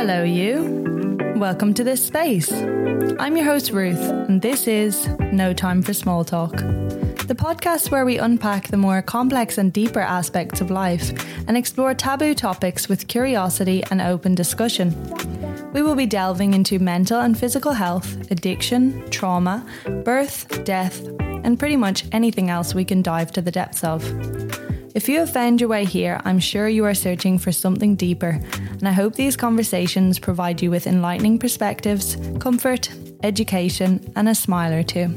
Hello, you. Welcome to this space. I'm your host, Ruth, and this is No Time for Small Talk, the podcast where we unpack the more complex and deeper aspects of life and explore taboo topics with curiosity and open discussion. We will be delving into mental and physical health, addiction, trauma, birth, death, and pretty much anything else we can dive to the depths of. If you have found your way here, I'm sure you are searching for something deeper, and I hope these conversations provide you with enlightening perspectives, comfort, education, and a smile or two.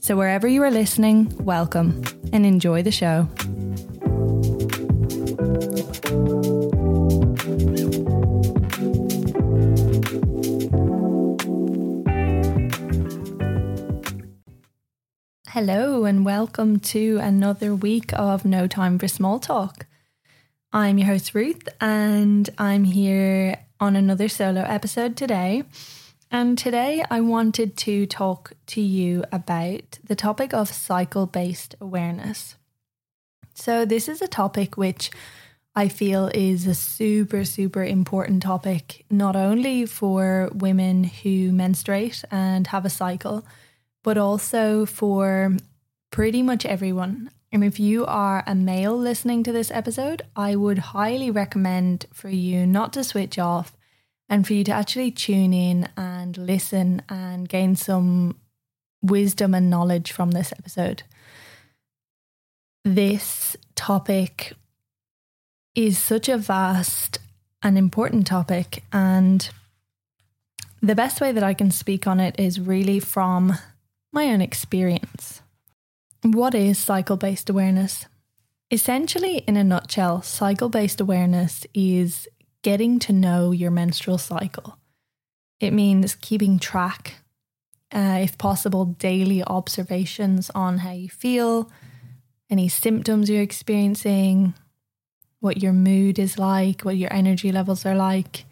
So, wherever you are listening, welcome and enjoy the show. Hello, and welcome to another week of No Time for Small Talk. I'm your host, Ruth, and I'm here on another solo episode today. And today I wanted to talk to you about the topic of cycle based awareness. So, this is a topic which I feel is a super, super important topic, not only for women who menstruate and have a cycle but also for pretty much everyone. And if you are a male listening to this episode, I would highly recommend for you not to switch off and for you to actually tune in and listen and gain some wisdom and knowledge from this episode. This topic is such a vast and important topic, and the best way that I can speak on it is really from my own experience. What is cycle based awareness? Essentially, in a nutshell, cycle based awareness is getting to know your menstrual cycle. It means keeping track, uh, if possible, daily observations on how you feel, any symptoms you're experiencing, what your mood is like, what your energy levels are like.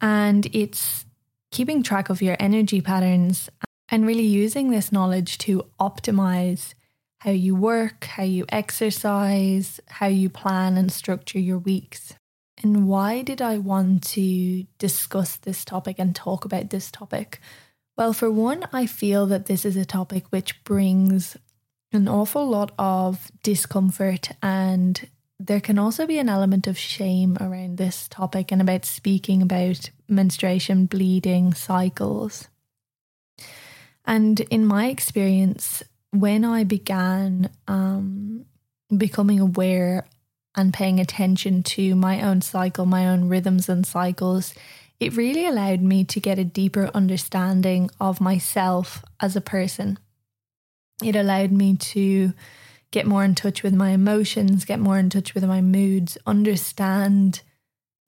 And it's keeping track of your energy patterns and really using this knowledge to optimize how you work, how you exercise, how you plan and structure your weeks. And why did I want to discuss this topic and talk about this topic? Well, for one, I feel that this is a topic which brings an awful lot of discomfort, and there can also be an element of shame around this topic and about speaking about menstruation, bleeding, cycles. And in my experience, when I began um, becoming aware and paying attention to my own cycle, my own rhythms and cycles, it really allowed me to get a deeper understanding of myself as a person. It allowed me to get more in touch with my emotions, get more in touch with my moods, understand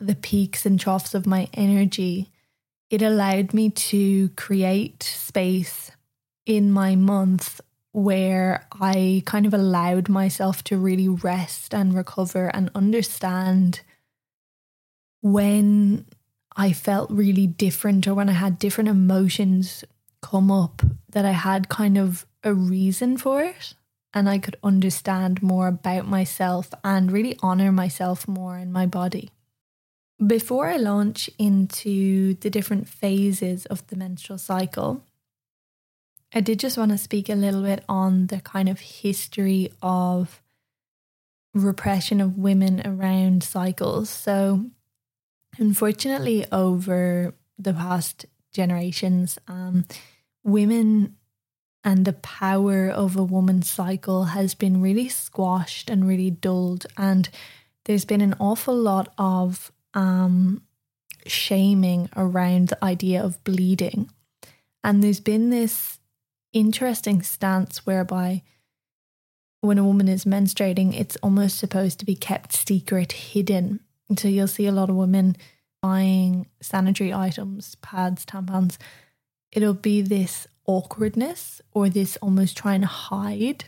the peaks and troughs of my energy, it allowed me to create space in my month where I kind of allowed myself to really rest and recover and understand when I felt really different or when I had different emotions come up that I had kind of a reason for it and I could understand more about myself and really honor myself more in my body. Before I launch into the different phases of the menstrual cycle, I did just want to speak a little bit on the kind of history of repression of women around cycles. So, unfortunately, over the past generations, um, women and the power of a woman's cycle has been really squashed and really dulled. And there's been an awful lot of um, shaming around the idea of bleeding. And there's been this interesting stance whereby when a woman is menstruating, it's almost supposed to be kept secret, hidden. And so you'll see a lot of women buying sanitary items, pads, tampons. It'll be this awkwardness or this almost trying to hide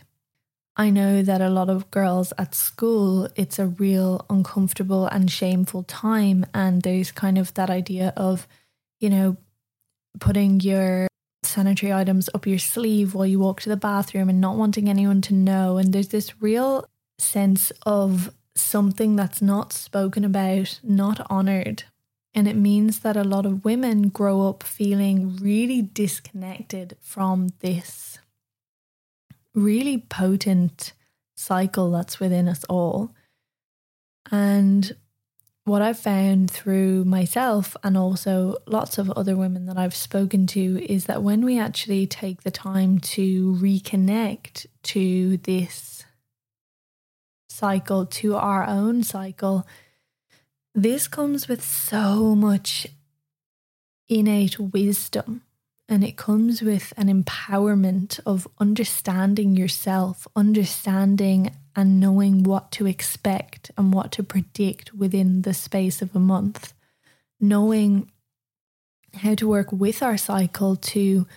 I know that a lot of girls at school, it's a real uncomfortable and shameful time. And there's kind of that idea of, you know, putting your sanitary items up your sleeve while you walk to the bathroom and not wanting anyone to know. And there's this real sense of something that's not spoken about, not honored. And it means that a lot of women grow up feeling really disconnected from this really potent cycle that's within us all. And what I've found through myself and also lots of other women that I've spoken to is that when we actually take the time to reconnect to this cycle, to our own cycle, this comes with so much innate wisdom and it comes with an empowerment of understanding yourself, understanding and knowing what to expect and what to predict within the space of a month, knowing how to work with our cycle to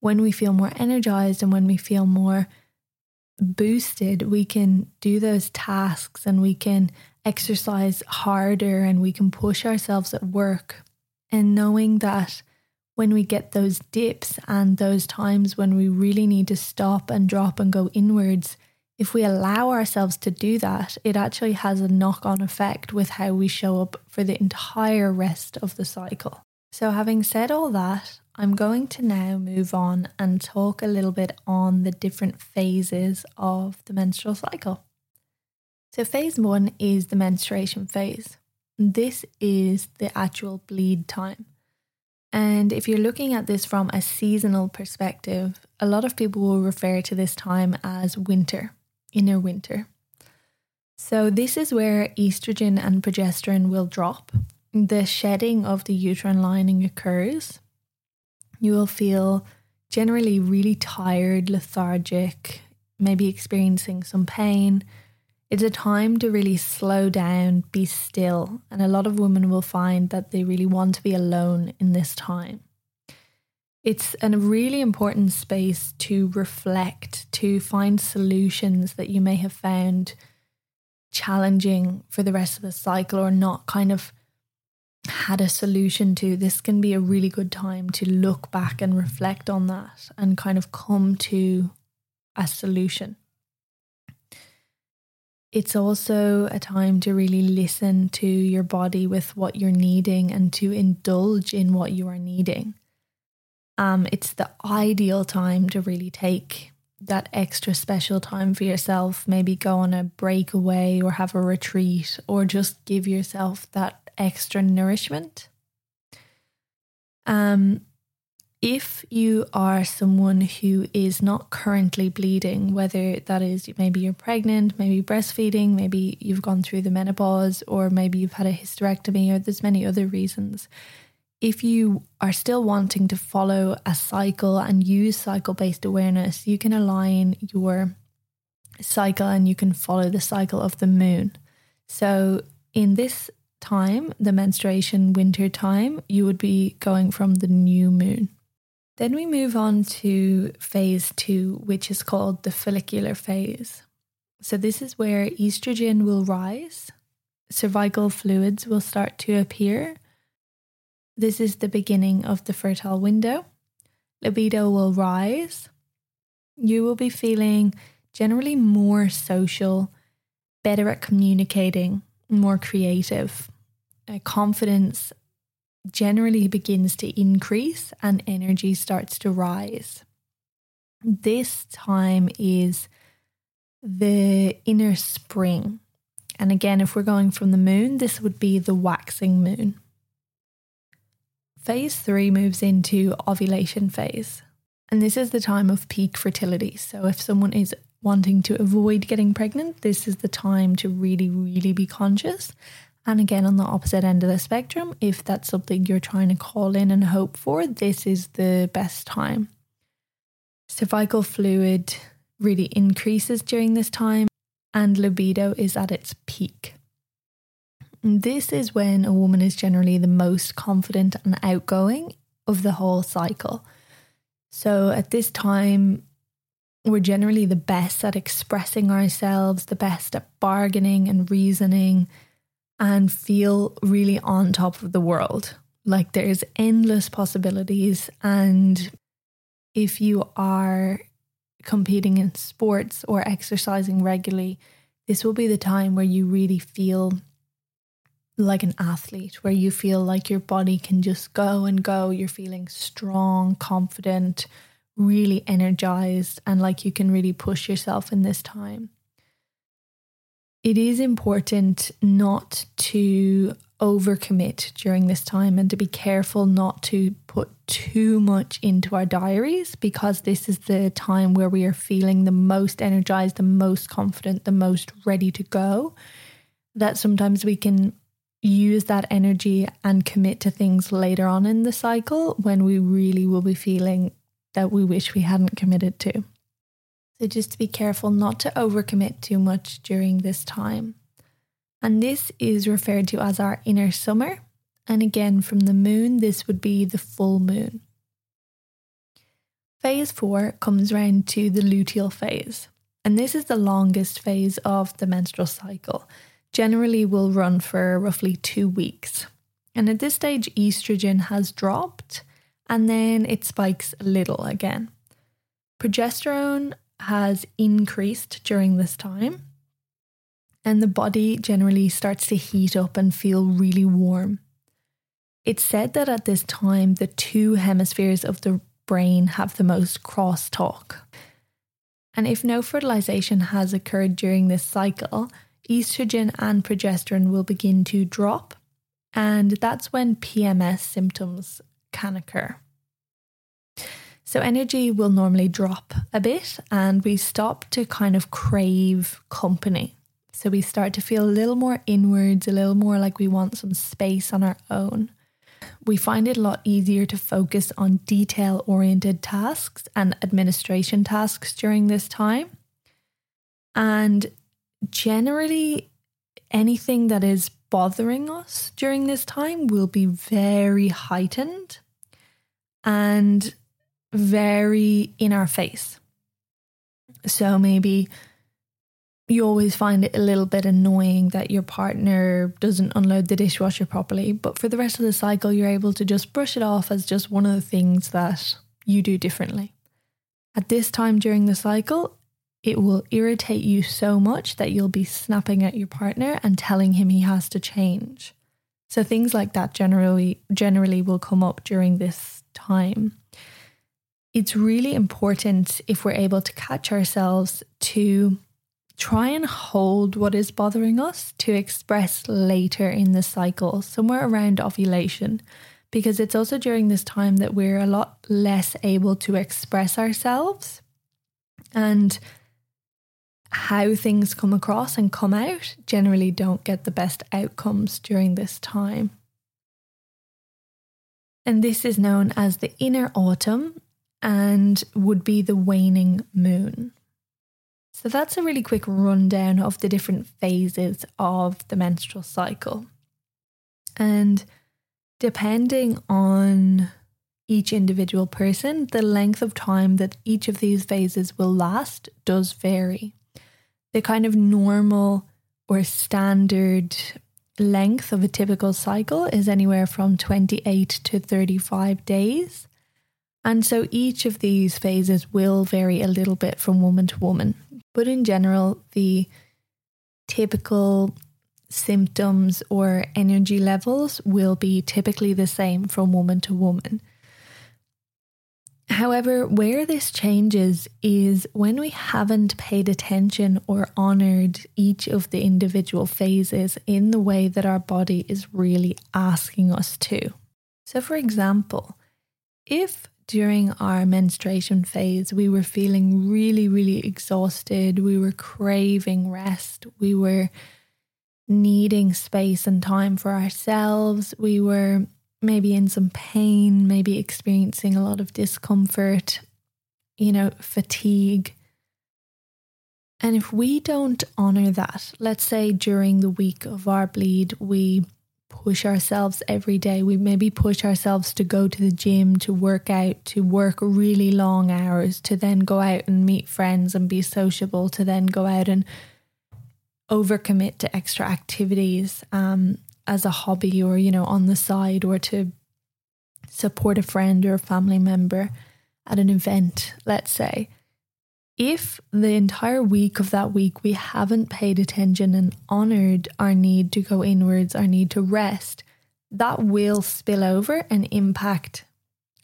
when we feel more energized and when we feel more boosted, we can do those tasks and we can exercise harder and we can push ourselves at work. And knowing that when we get those dips and those times when we really need to stop and drop and go inwards, if we allow ourselves to do that, it actually has a knock on effect with how we show up for the entire rest of the cycle. So, having said all that, I'm going to now move on and talk a little bit on the different phases of the menstrual cycle. So, phase one is the menstruation phase. This is the actual bleed time. And if you're looking at this from a seasonal perspective, a lot of people will refer to this time as winter, inner winter. So, this is where estrogen and progesterone will drop. The shedding of the uterine lining occurs. You will feel generally really tired, lethargic, maybe experiencing some pain it's a time to really slow down, be still, and a lot of women will find that they really want to be alone in this time. It's a really important space to reflect, to find solutions that you may have found challenging for the rest of the cycle or not kind of had a solution to. This can be a really good time to look back and reflect on that and kind of come to a solution it's also a time to really listen to your body with what you're needing and to indulge in what you are needing. Um, it's the ideal time to really take that extra special time for yourself. Maybe go on a breakaway or have a retreat or just give yourself that extra nourishment. Um, if you are someone who is not currently bleeding, whether that is maybe you're pregnant, maybe breastfeeding, maybe you've gone through the menopause, or maybe you've had a hysterectomy, or there's many other reasons. If you are still wanting to follow a cycle and use cycle based awareness, you can align your cycle and you can follow the cycle of the moon. So, in this time, the menstruation winter time, you would be going from the new moon. Then we move on to phase two, which is called the follicular phase. So, this is where estrogen will rise, cervical fluids will start to appear. This is the beginning of the fertile window. Libido will rise. You will be feeling generally more social, better at communicating, more creative. Confidence generally begins to increase and energy starts to rise. This time is the inner spring. And again, if we're going from the moon, this would be the waxing moon. Phase three moves into ovulation phase. And this is the time of peak fertility. So if someone is wanting to avoid getting pregnant, this is the time to really, really be conscious and again, on the opposite end of the spectrum, if that's something you're trying to call in and hope for, this is the best time. Cervical fluid really increases during this time, and libido is at its peak. This is when a woman is generally the most confident and outgoing of the whole cycle. So at this time, we're generally the best at expressing ourselves, the best at bargaining and reasoning and feel really on top of the world. Like there's endless possibilities. And if you are competing in sports or exercising regularly, this will be the time where you really feel like an athlete where you feel like your body can just go and go. You're feeling strong, confident, really energized, and like you can really push yourself in this time. It is important not to overcommit during this time and to be careful not to put too much into our diaries because this is the time where we are feeling the most energized, the most confident, the most ready to go. That sometimes we can use that energy and commit to things later on in the cycle when we really will be feeling that we wish we hadn't committed to. So just to be careful not to overcommit too much during this time. And this is referred to as our inner summer. And again, from the moon, this would be the full moon. Phase four comes round to the luteal phase. And this is the longest phase of the menstrual cycle. Generally, will run for roughly two weeks. And at this stage, estrogen has dropped and then it spikes a little again. Progesterone has increased during this time, and the body generally starts to heat up and feel really warm. It's said that at this time, the two hemispheres of the brain have the most crosstalk. And if no fertilization has occurred during this cycle, estrogen and progesterone will begin to drop, and that's when PMS symptoms can occur. So, energy will normally drop a bit, and we stop to kind of crave company. So, we start to feel a little more inwards, a little more like we want some space on our own. We find it a lot easier to focus on detail oriented tasks and administration tasks during this time. And generally, anything that is bothering us during this time will be very heightened and very in our face. So maybe you always find it a little bit annoying that your partner doesn't unload the dishwasher properly, but for the rest of the cycle, you're able to just brush it off as just one of the things that you do differently. At this time during the cycle, it will irritate you so much that you'll be snapping at your partner and telling him he has to change. So things like that generally generally will come up during this time it's really important if we're able to catch ourselves to try and hold what is bothering us to express later in the cycle, somewhere around ovulation, because it's also during this time that we're a lot less able to express ourselves and how things come across and come out generally don't get the best outcomes during this time. And this is known as the inner autumn and would be the waning moon. So that's a really quick rundown of the different phases of the menstrual cycle. And depending on each individual person, the length of time that each of these phases will last does vary. The kind of normal or standard length of a typical cycle is anywhere from 28 to 35 days. And so each of these phases will vary a little bit from woman to woman. But in general, the typical symptoms or energy levels will be typically the same from woman to woman. However, where this changes is when we haven't paid attention or honored each of the individual phases in the way that our body is really asking us to. So, for example, if during our menstruation phase, we were feeling really, really exhausted. We were craving rest. We were needing space and time for ourselves. We were maybe in some pain, maybe experiencing a lot of discomfort, you know, fatigue. And if we don't honor that, let's say during the week of our bleed, we push ourselves every day. We maybe push ourselves to go to the gym, to work out, to work really long hours, to then go out and meet friends and be sociable, to then go out and overcommit to extra activities um, as a hobby or, you know, on the side or to support a friend or a family member at an event, let's say. If the entire week of that week we haven't paid attention and honored our need to go inwards, our need to rest, that will spill over and impact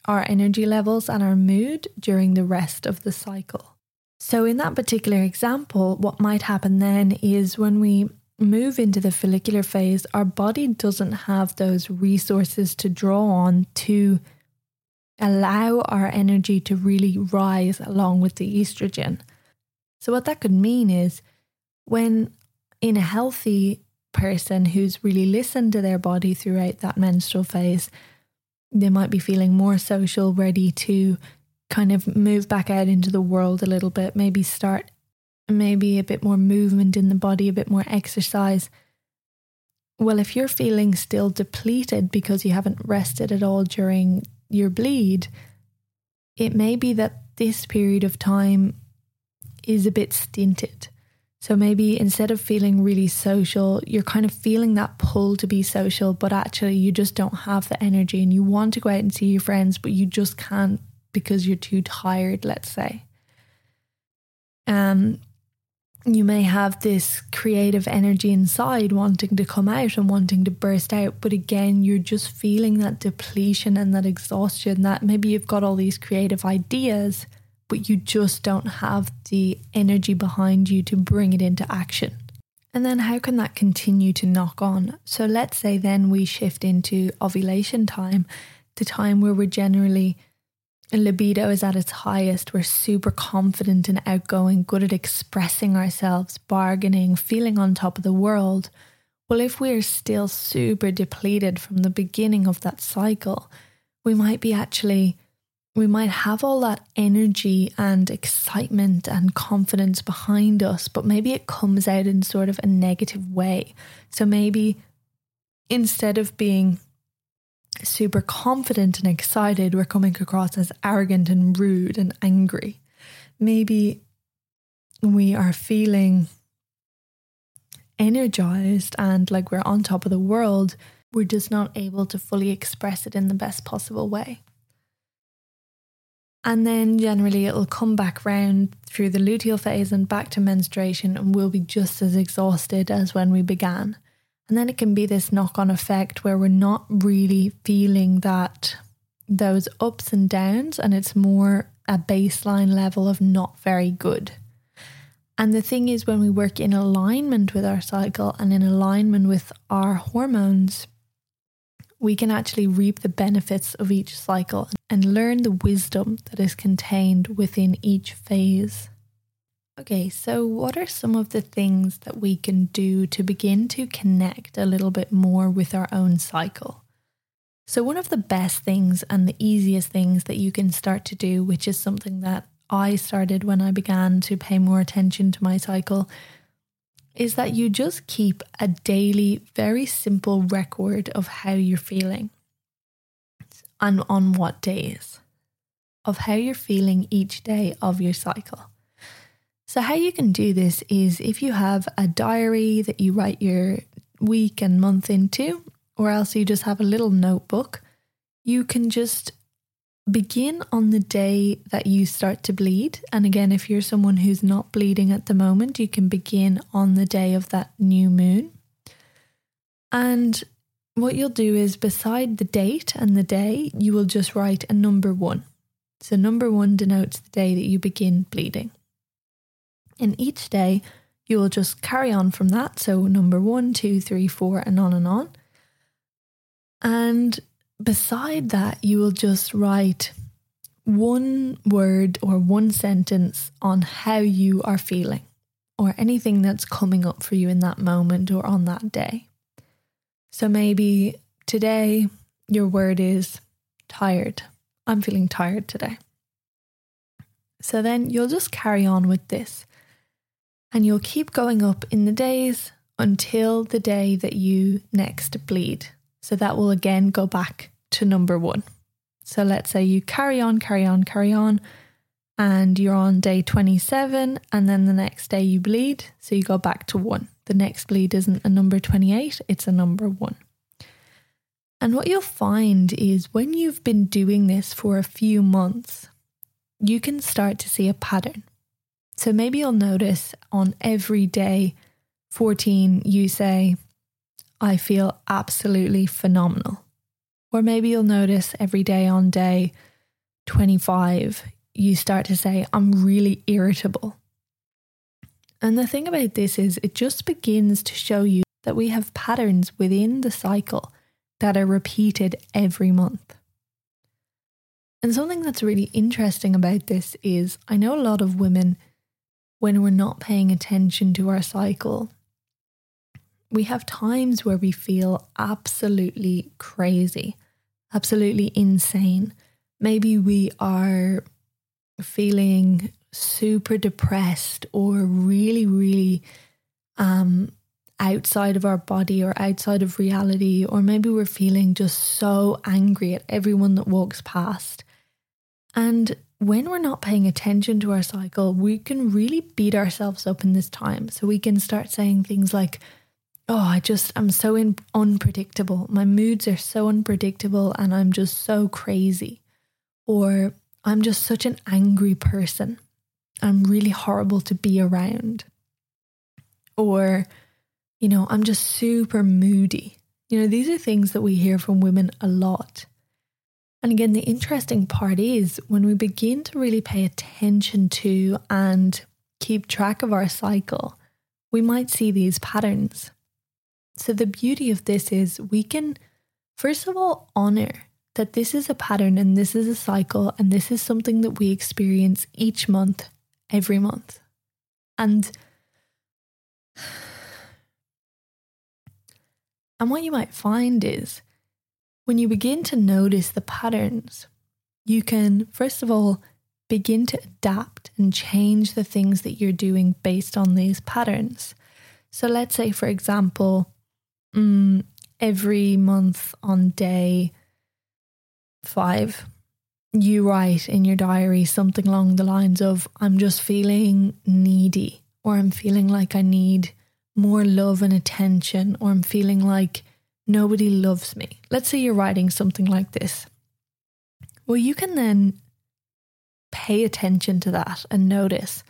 our energy levels and our mood during the rest of the cycle. So, in that particular example, what might happen then is when we move into the follicular phase, our body doesn't have those resources to draw on to allow our energy to really rise along with the estrogen. So, what that could mean is when in a healthy person who's really listened to their body throughout that menstrual phase, they might be feeling more social, ready to kind of move back out into the world a little bit, maybe start maybe a bit more movement in the body, a bit more exercise. Well, if you're feeling still depleted because you haven't rested at all during your bleed, it may be that this period of time is a bit stinted. So maybe instead of feeling really social, you're kind of feeling that pull to be social, but actually you just don't have the energy and you want to go out and see your friends, but you just can't because you're too tired, let's say. Um, you may have this creative energy inside wanting to come out and wanting to burst out but again you're just feeling that depletion and that exhaustion that maybe you've got all these creative ideas but you just don't have the energy behind you to bring it into action. And then how can that continue to knock on? So let's say then we shift into ovulation time the time where we're generally libido is at its highest, we're super confident and outgoing, good at expressing ourselves, bargaining, feeling on top of the world. Well, if we're still super depleted from the beginning of that cycle, we might be actually, we might have all that energy and excitement and confidence behind us, but maybe it comes out in sort of a negative way. So maybe instead of being super confident and excited, we're coming across as arrogant and rude and angry. Maybe we are feeling energized and like we're on top of the world, we're just not able to fully express it in the best possible way. And then generally it'll come back round through the luteal phase and back to menstruation, and we'll be just as exhausted as when we began. And then it can be this knock on effect where we're not really feeling that those ups and downs, and it's more a baseline level of not very good. And the thing is, when we work in alignment with our cycle and in alignment with our hormones, we can actually reap the benefits of each cycle and learn the wisdom that is contained within each phase. Okay, so what are some of the things that we can do to begin to connect a little bit more with our own cycle? So, one of the best things and the easiest things that you can start to do, which is something that I started when I began to pay more attention to my cycle, is that you just keep a daily, very simple record of how you're feeling and on what days, of how you're feeling each day of your cycle. So, how you can do this is if you have a diary that you write your week and month into, or else you just have a little notebook, you can just begin on the day that you start to bleed. And again, if you're someone who's not bleeding at the moment, you can begin on the day of that new moon. And what you'll do is beside the date and the day, you will just write a number one. So, number one denotes the day that you begin bleeding. And each day you will just carry on from that. So, number one, two, three, four, and on and on. And beside that, you will just write one word or one sentence on how you are feeling or anything that's coming up for you in that moment or on that day. So maybe today your word is tired. I'm feeling tired today. So then you'll just carry on with this and you'll keep going up in the days until the day that you next bleed. So that will again go back to number one. So let's say you carry on, carry on, carry on, and you're on day 27, and then the next day you bleed. So you go back to one. The next bleed isn't a number 28, it's a number one. And what you'll find is when you've been doing this for a few months, you can start to see a pattern. So maybe you'll notice on every day 14, you say, I feel absolutely phenomenal. Or maybe you'll notice every day on day 25, you start to say, I'm really irritable. And the thing about this is, it just begins to show you that we have patterns within the cycle that are repeated every month. And something that's really interesting about this is I know a lot of women, when we're not paying attention to our cycle, we have times where we feel absolutely crazy, absolutely insane. Maybe we are feeling super depressed or really, really um, outside of our body or outside of reality, or maybe we're feeling just so angry at everyone that walks past. And when we're not paying attention to our cycle, we can really beat ourselves up in this time. So we can start saying things like, Oh, I just, I'm so in, unpredictable. My moods are so unpredictable and I'm just so crazy. Or I'm just such an angry person. I'm really horrible to be around. Or, you know, I'm just super moody. You know, these are things that we hear from women a lot. And again, the interesting part is when we begin to really pay attention to and keep track of our cycle, we might see these patterns. So, the beauty of this is we can, first of all, honor that this is a pattern and this is a cycle and this is something that we experience each month, every month. And and what you might find is when you begin to notice the patterns, you can, first of all, begin to adapt and change the things that you're doing based on these patterns. So, let's say, for example, mm, every month on day five, you write in your diary something along the lines of, I'm just feeling needy, or I'm feeling like I need more love and attention, or I'm feeling like nobody loves me. Let's say you're writing something like this. Well, you can then pay attention to that and notice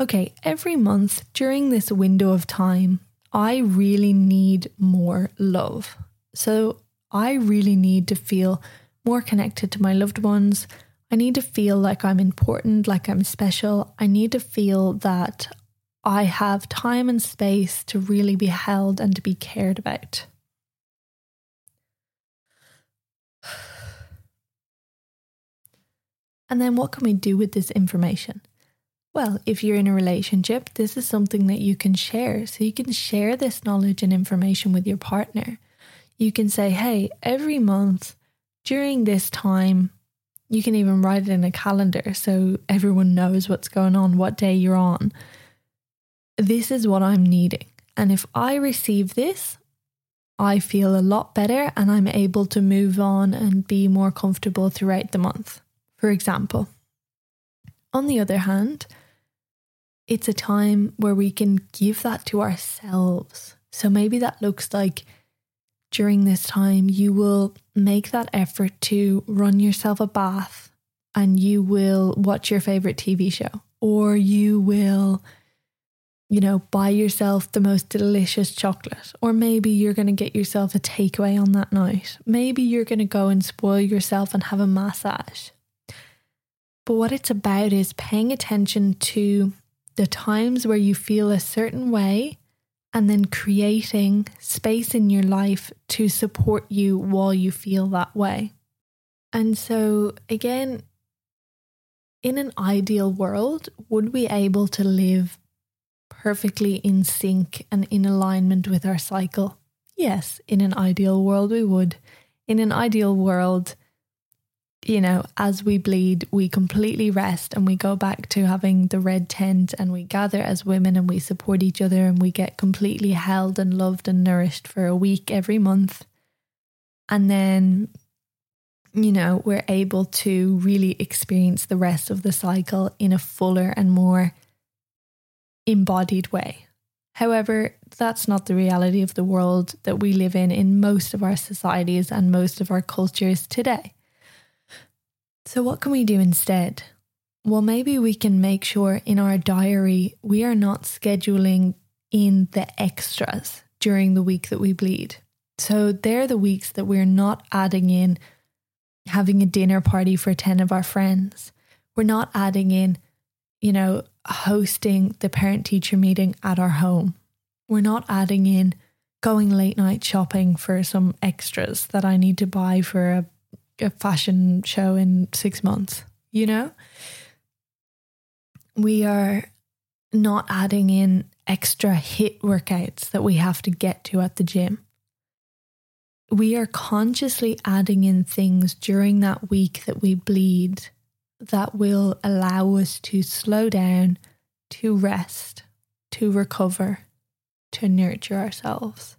okay, every month during this window of time, I really need more love. So I really need to feel more connected to my loved ones. I need to feel like I'm important, like I'm special. I need to feel that I have time and space to really be held and to be cared about. And then what can we do with this information? Well, if you're in a relationship, this is something that you can share. So you can share this knowledge and information with your partner. You can say, hey, every month during this time, you can even write it in a calendar so everyone knows what's going on, what day you're on. This is what I'm needing. And if I receive this, I feel a lot better and I'm able to move on and be more comfortable throughout the month for example. On the other hand, it's a time where we can give that to ourselves. So maybe that looks like during this time, you will make that effort to run yourself a bath and you will watch your favorite TV show, or you will you know, buy yourself the most delicious chocolate. Or maybe you're going to get yourself a takeaway on that night. Maybe you're going to go and spoil yourself and have a massage. But what it's about is paying attention to the times where you feel a certain way and then creating space in your life to support you while you feel that way. And so, again, in an ideal world, would we able to live perfectly in sync and in alignment with our cycle? Yes, in an ideal world, we would. In an ideal world, you know, as we bleed, we completely rest and we go back to having the red tent and we gather as women and we support each other and we get completely held and loved and nourished for a week every month. And then, you know, we're able to really experience the rest of the cycle in a fuller and more embodied way. However, that's not the reality of the world that we live in in most of our societies and most of our cultures today. So, what can we do instead? well, maybe we can make sure in our diary we are not scheduling in the extras during the week that we bleed. So they're the weeks that we're not adding in having a dinner party for 10 of our friends. We're not adding in, you know, hosting the parent teacher meeting at our home. We're not adding in going late night shopping for some extras that I need to buy for a, a fashion show in six months, you know? We are not adding in extra HIIT workouts that we have to get to at the gym. We are consciously adding in things during that week that we bleed that will allow us to slow down, to rest, to recover, to nurture ourselves.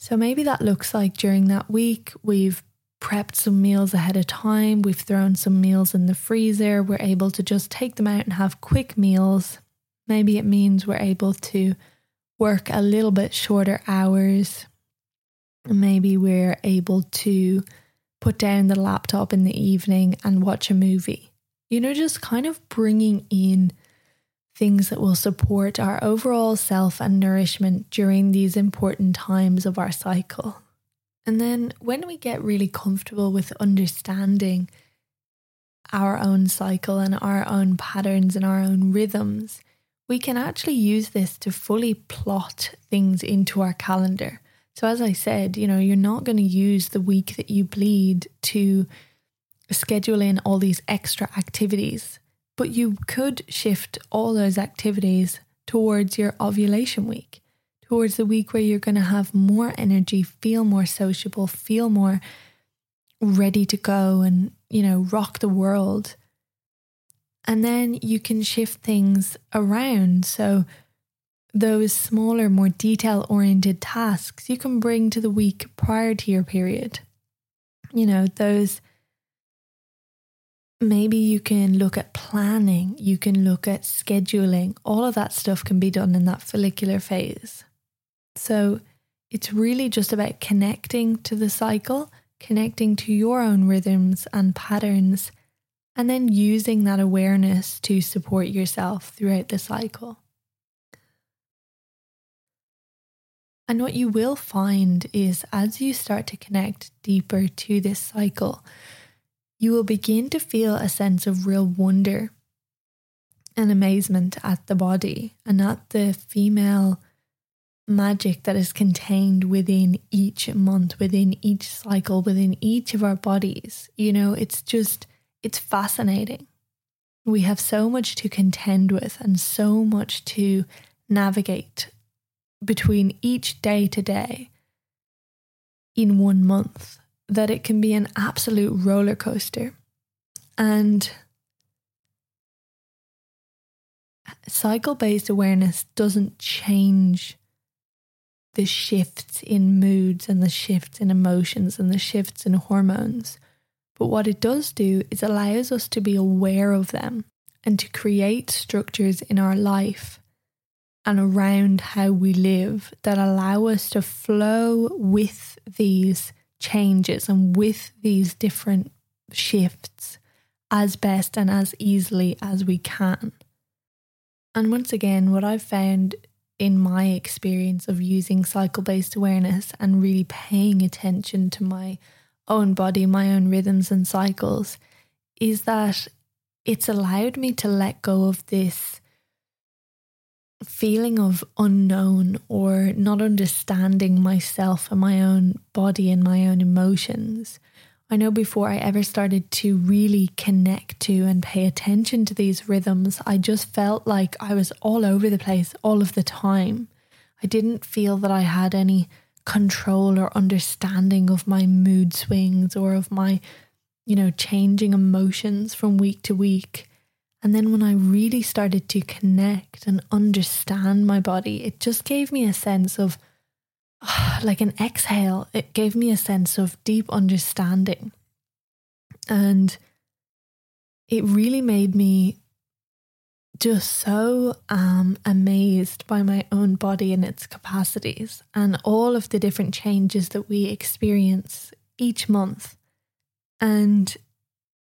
So maybe that looks like during that week, we've prepped some meals ahead of time, we've thrown some meals in the freezer, we're able to just take them out and have quick meals. Maybe it means we're able to work a little bit shorter hours. Maybe we're able to put down the laptop in the evening and watch a movie. You know, just kind of bringing in things that will support our overall self and nourishment during these important times of our cycle. And then when we get really comfortable with understanding our own cycle and our own patterns and our own rhythms, we can actually use this to fully plot things into our calendar. So, as I said, you know, you're not going to use the week that you bleed to schedule in all these extra activities but you could shift all those activities towards your ovulation week, towards the week where you're going to have more energy, feel more sociable, feel more ready to go and, you know, rock the world. And then you can shift things around. So, those smaller, more detail oriented tasks you can bring to the week prior to your period. You know, those maybe you can look at planning, you can look at scheduling. All of that stuff can be done in that follicular phase. So it's really just about connecting to the cycle, connecting to your own rhythms and patterns, and then using that awareness to support yourself throughout the cycle. And what you will find is as you start to connect deeper to this cycle, you will begin to feel a sense of real wonder and amazement at the body and at the female magic that is contained within each month, within each cycle, within each of our bodies. You know, it's just, it's fascinating. We have so much to contend with and so much to navigate between each day to day in one month that it can be an absolute roller coaster. And cycle based awareness doesn't change the shifts in moods and the shifts in emotions and the shifts in hormones. But what it does do is allows us to be aware of them and to create structures in our life and around how we live that allow us to flow with these changes and with these different shifts as best and as easily as we can. And once again, what I've found in my experience of using cycle based awareness and really paying attention to my own body, my own rhythms and cycles, is that it's allowed me to let go of this feeling of unknown or not understanding myself and my own body and my own emotions. I know before I ever started to really connect to and pay attention to these rhythms, I just felt like I was all over the place all of the time. I didn't feel that I had any control or understanding of my mood swings or of my, you know, changing emotions from week to week. And then when I really started to connect and understand my body, it just gave me a sense of like an exhale. It gave me a sense of deep understanding. And it really made me just so um, amazed by my own body and its capacities and all of the different changes that we experience each month. And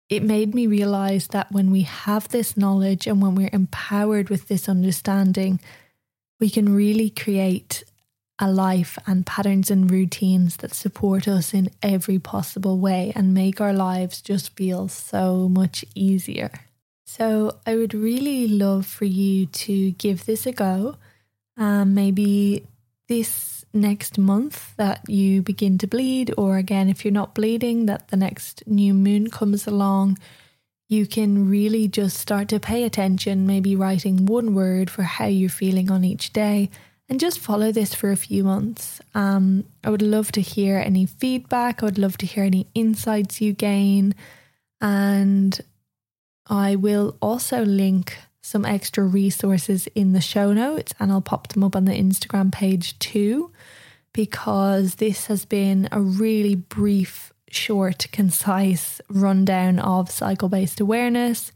it made me realize that when we have this knowledge and when we're empowered with this understanding, we can really create a life and patterns and routines that support us in every possible way and make our lives just feel so much easier. So, I would really love for you to give this a go. Um, maybe this next month that you begin to bleed, or again, if you're not bleeding, that the next new moon comes along, you can really just start to pay attention, maybe writing one word for how you're feeling on each day, and just follow this for a few months. Um, I would love to hear any feedback, I would love to hear any insights you gain, and I will also link some extra resources in the show notes and I'll pop them up on the Instagram page too, because this has been a really brief, short, concise rundown of cycle based awareness.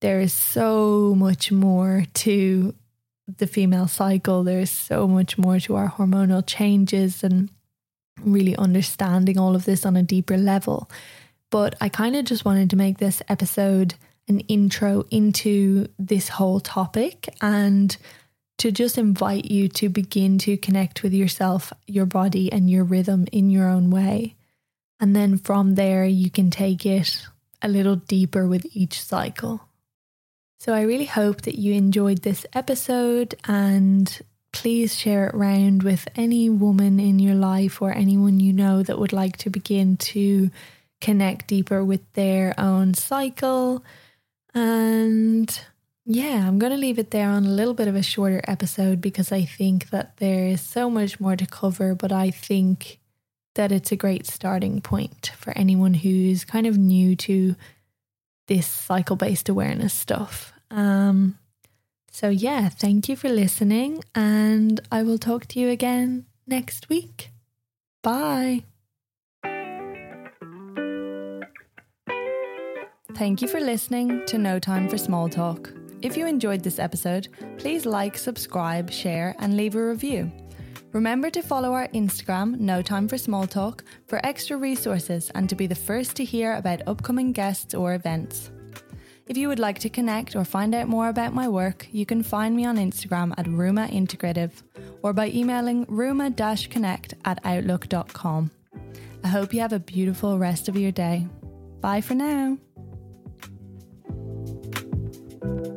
There is so much more to the female cycle, there is so much more to our hormonal changes and really understanding all of this on a deeper level. But I kind of just wanted to make this episode an intro into this whole topic and to just invite you to begin to connect with yourself, your body, and your rhythm in your own way. And then from there, you can take it a little deeper with each cycle. So I really hope that you enjoyed this episode and please share it around with any woman in your life or anyone you know that would like to begin to connect deeper with their own cycle and yeah, I'm going to leave it there on a little bit of a shorter episode because I think that there is so much more to cover, but I think that it's a great starting point for anyone who's kind of new to this cycle based awareness stuff. Um, so, yeah, thank you for listening, and I will talk to you again next week. Bye. Thank you for listening to No Time for Small Talk. If you enjoyed this episode, please like, subscribe, share, and leave a review. Remember to follow our Instagram, No Time for Small Talk, for extra resources and to be the first to hear about upcoming guests or events. If you would like to connect or find out more about my work, you can find me on Instagram at Ruma Integrative or by emailing ruma connect at outlook.com. I hope you have a beautiful rest of your day. Bye for now thank you